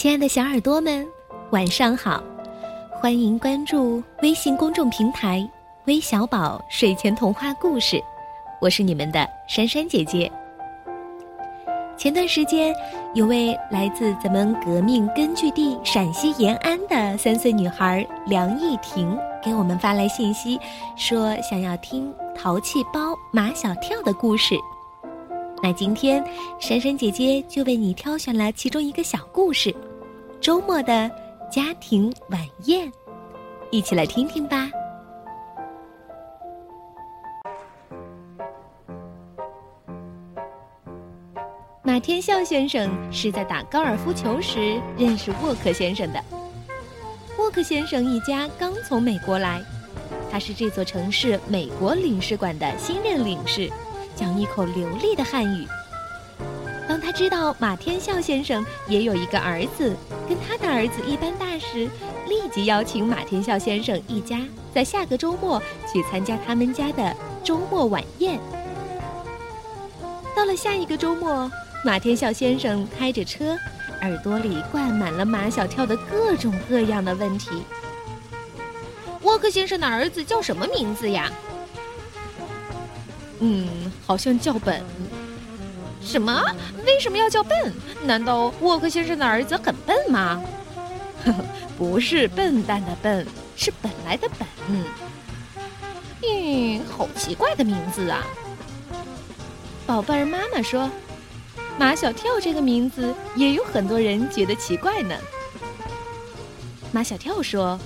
亲爱的小耳朵们，晚上好！欢迎关注微信公众平台“微小宝睡前童话故事”，我是你们的珊珊姐姐。前段时间，有位来自咱们革命根据地陕西延安的三岁女孩梁艺婷给我们发来信息，说想要听淘气包马小跳的故事。那今天，珊珊姐姐就为你挑选了其中一个小故事——周末的家庭晚宴，一起来听听吧。马天笑先生是在打高尔夫球时认识沃克先生的。沃克先生一家刚从美国来，他是这座城市美国领事馆的新任领事。讲一口流利的汉语。他知道马天笑先生也有一个儿子，跟他的儿子一般大时，立即邀请马天笑先生一家在下个周末去参加他们家的周末晚宴。到了下一个周末，马天笑先生开着车，耳朵里灌满了马小跳的各种各样的问题。沃克先生的儿子叫什么名字呀？嗯，好像叫本。什么？为什么要叫笨？难道沃克先生的儿子很笨吗？呵呵，不是笨蛋的笨，是本来的本。嗯，好奇怪的名字啊！宝贝儿妈妈说：“马小跳这个名字也有很多人觉得奇怪呢。”马小跳说：“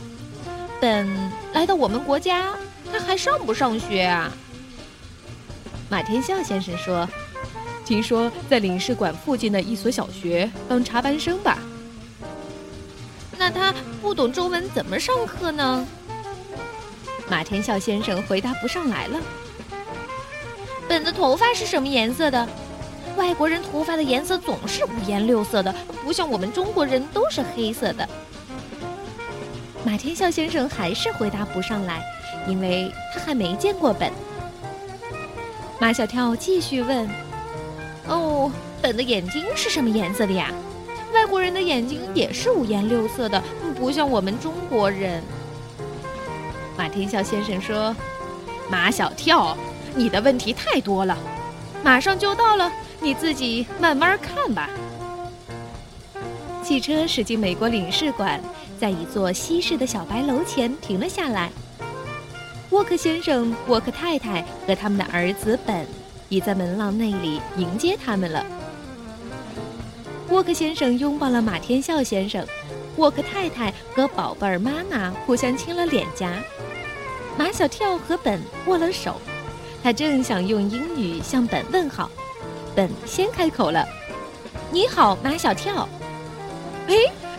本来到我们国家，他还上不上学啊？”马天笑先生说：“听说在领事馆附近的一所小学当插班生吧？那他不懂中文怎么上课呢？”马天笑先生回答不上来了。本的头发是什么颜色的？外国人头发的颜色总是五颜六色的，不像我们中国人都是黑色的。马天笑先生还是回答不上来，因为他还没见过本。马小跳继续问：“哦，本的眼睛是什么颜色的呀？外国人的眼睛也是五颜六色的，不像我们中国人。”马天笑先生说：“马小跳，你的问题太多了，马上就到了，你自己慢慢看吧。”汽车驶进美国领事馆，在一座西式的小白楼前停了下来。沃克先生、沃克太太和他们的儿子本已在门廊那里迎接他们了。沃克先生拥抱了马天笑先生，沃克太太和宝贝儿妈妈互相亲了脸颊。马小跳和本握了手，他正想用英语向本问好，本先开口了：“你好，马小跳。”“哎，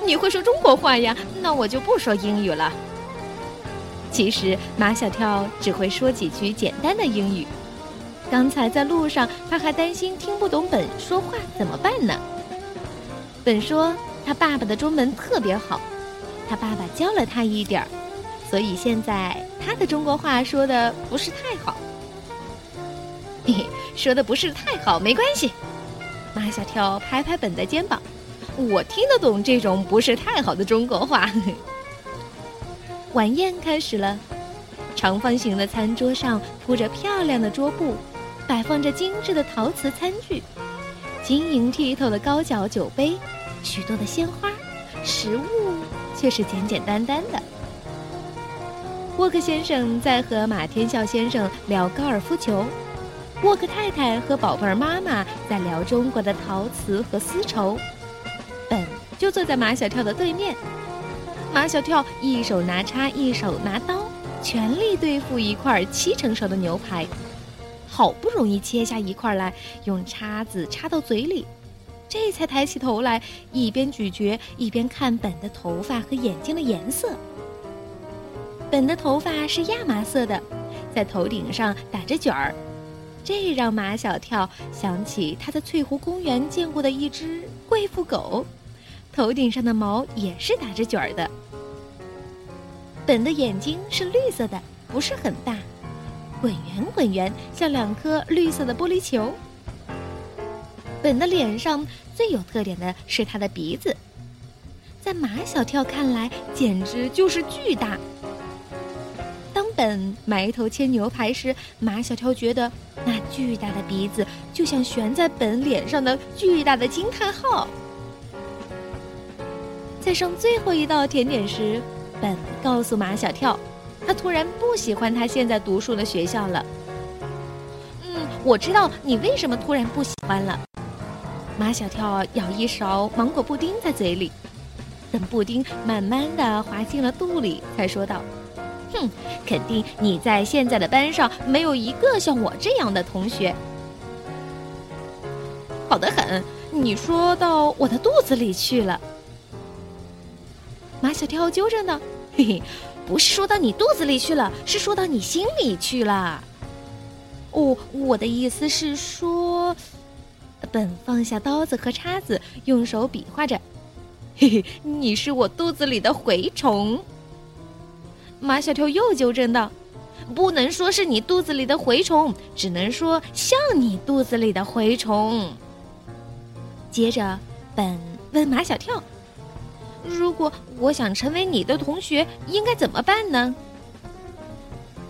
你会说中国话呀？那我就不说英语了。”其实马小跳只会说几句简单的英语。刚才在路上，他还担心听不懂本说话怎么办呢？本说他爸爸的中文特别好，他爸爸教了他一点儿，所以现在他的中国话说的不是太好。嘿嘿，说的不是太好没关系。马小跳拍拍本的肩膀，我听得懂这种不是太好的中国话。晚宴开始了，长方形的餐桌上铺着漂亮的桌布，摆放着精致的陶瓷餐具，晶莹剔透的高脚酒杯，许多的鲜花，食物却是简简单单的。沃克先生在和马天笑先生聊高尔夫球，沃克太太和宝贝儿妈妈在聊中国的陶瓷和丝绸，本就坐在马小跳的对面。马小跳一手拿叉，一手拿刀，全力对付一块七成熟的牛排，好不容易切下一块来，用叉子插到嘴里，这才抬起头来，一边咀嚼一边看本的头发和眼睛的颜色。本的头发是亚麻色的，在头顶上打着卷儿，这让马小跳想起他在翠湖公园见过的一只贵妇狗。头顶上的毛也是打着卷儿的。本的眼睛是绿色的，不是很大，滚圆滚圆，像两颗绿色的玻璃球。本的脸上最有特点的是他的鼻子，在马小跳看来简直就是巨大。当本埋头切牛排时，马小跳觉得那巨大的鼻子就像悬在本脸上的巨大的惊叹号。在上最后一道甜点时，本告诉马小跳，他突然不喜欢他现在读书的学校了。嗯，我知道你为什么突然不喜欢了。马小跳咬一勺芒果布丁在嘴里，等布丁慢慢的滑进了肚里，才说道：“哼，肯定你在现在的班上没有一个像我这样的同学。好的很，你说到我的肚子里去了。”马小跳纠正道：“嘿嘿，不是说到你肚子里去了，是说到你心里去了。哦，我的意思是说。”本放下刀子和叉子，用手比划着：“嘿嘿，你是我肚子里的蛔虫。”马小跳又纠正道：“不能说是你肚子里的蛔虫，只能说像你肚子里的蛔虫。”接着，本问马小跳：“如果我想成为你的同学，应该怎么办呢？”“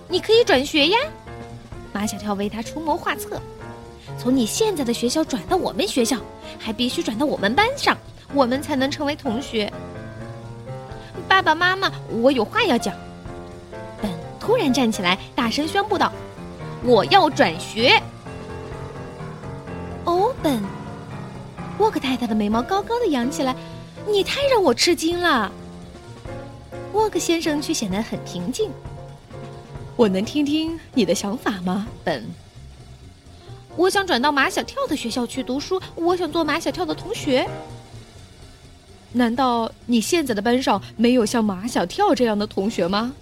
你可以转学呀。”马小跳为他出谋划策。从你现在的学校转到我们学校，还必须转到我们班上，我们才能成为同学。爸爸妈妈，我有话要讲。本突然站起来，大声宣布道：“我要转学！”哦，本，沃克太太的眉毛高高的扬起来，你太让我吃惊了。沃克先生却显得很平静。我能听听你的想法吗，本？我想转到马小跳的学校去读书，我想做马小跳的同学。难道你现在的班上没有像马小跳这样的同学吗？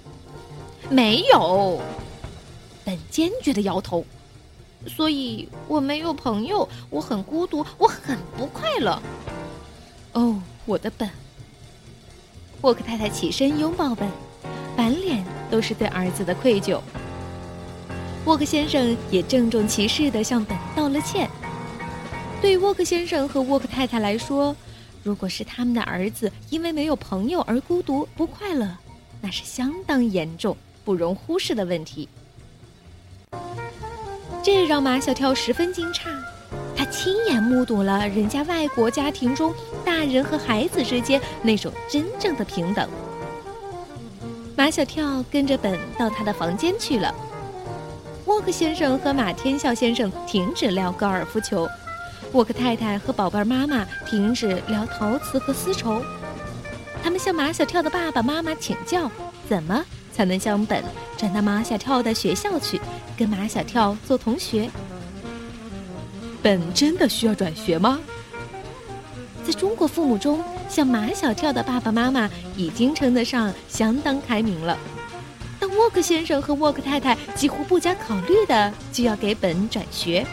没有，本坚决的摇头。所以我没有朋友，我很孤独，我很不快乐。哦，我的本。沃克太太起身拥抱本，满脸都是对儿子的愧疚。沃克先生也郑重其事地向本道了歉。对沃克先生和沃克太太来说，如果是他们的儿子因为没有朋友而孤独不快乐，那是相当严重、不容忽视的问题。这让马小跳十分惊诧，他亲眼目睹了人家外国家庭中大人和孩子之间那种真正的平等。马小跳跟着本到他的房间去了。沃克先生和马天笑先生停止聊高尔夫球，沃克太太和宝贝妈妈停止聊陶瓷和丝绸。他们向马小跳的爸爸妈妈请教，怎么才能将本转到马小跳的学校去，跟马小跳做同学？本真的需要转学吗？在中国父母中，像马小跳的爸爸妈妈已经称得上相当开明了。但沃克先生和沃克太太几乎不加考虑的就要给本转学，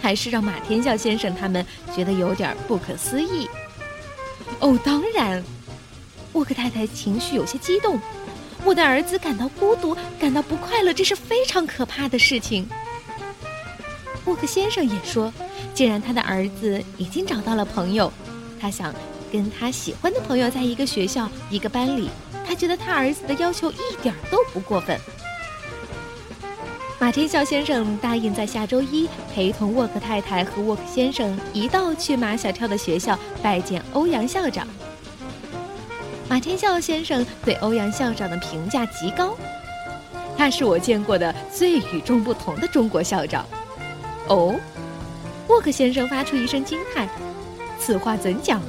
还是让马天笑先生他们觉得有点不可思议。哦，当然，沃克太太情绪有些激动。我的儿子感到孤独，感到不快乐，这是非常可怕的事情。沃克先生也说，既然他的儿子已经找到了朋友，他想跟他喜欢的朋友在一个学校、一个班里。他觉得他儿子的要求一点都不过分。马天笑先生答应在下周一陪同沃克太太和沃克先生一道去马小跳的学校拜见欧阳校长。马天笑先生对欧阳校长的评价极高，他是我见过的最与众不同的中国校长。哦，沃克先生发出一声惊叹：“此话怎讲？”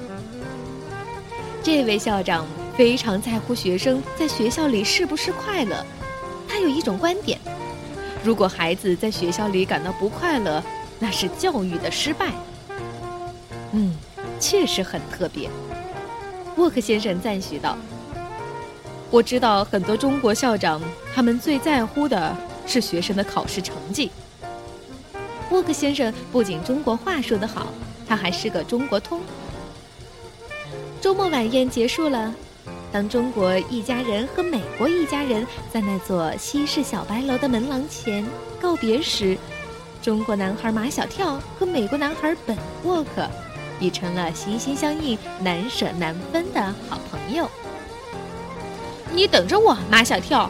这位校长。非常在乎学生在学校里是不是快乐。他有一种观点：如果孩子在学校里感到不快乐，那是教育的失败。嗯，确实很特别。沃克先生赞许道：“我知道很多中国校长，他们最在乎的是学生的考试成绩。”沃克先生不仅中国话说得好，他还是个中国通。周末晚宴结束了。当中国一家人和美国一家人在那座西式小白楼的门廊前告别时，中国男孩马小跳和美国男孩本沃克已成了心心相印、难舍难分的好朋友。你等着我，马小跳。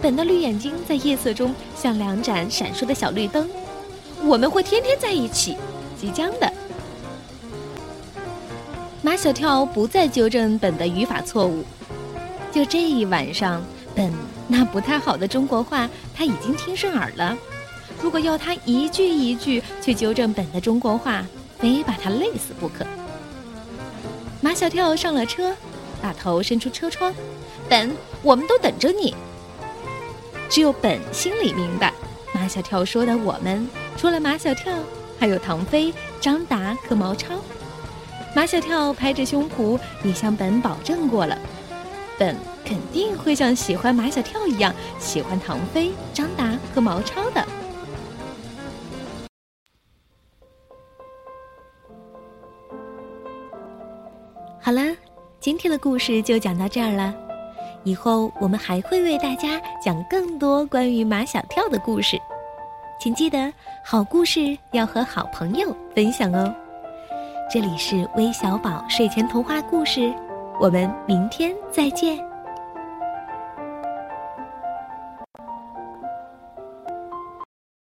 本的绿眼睛在夜色中像两盏闪烁的小绿灯。我们会天天在一起，即将的。马小跳不再纠正本的语法错误。就这一晚上，本那不太好的中国话他已经听顺耳了。如果要他一句一句去纠正本的中国话，非把他累死不可。马小跳上了车，把头伸出车窗。本，我们都等着你。只有本心里明白，马小跳说的“我们”，除了马小跳，还有唐飞、张达和毛超。马小跳拍着胸脯，已向本保证过了，本肯定会像喜欢马小跳一样喜欢唐飞、张达和毛超的。好了，今天的故事就讲到这儿了。以后我们还会为大家讲更多关于马小跳的故事，请记得好故事要和好朋友分享哦。这里是微小宝睡前童话故事，我们明天再见。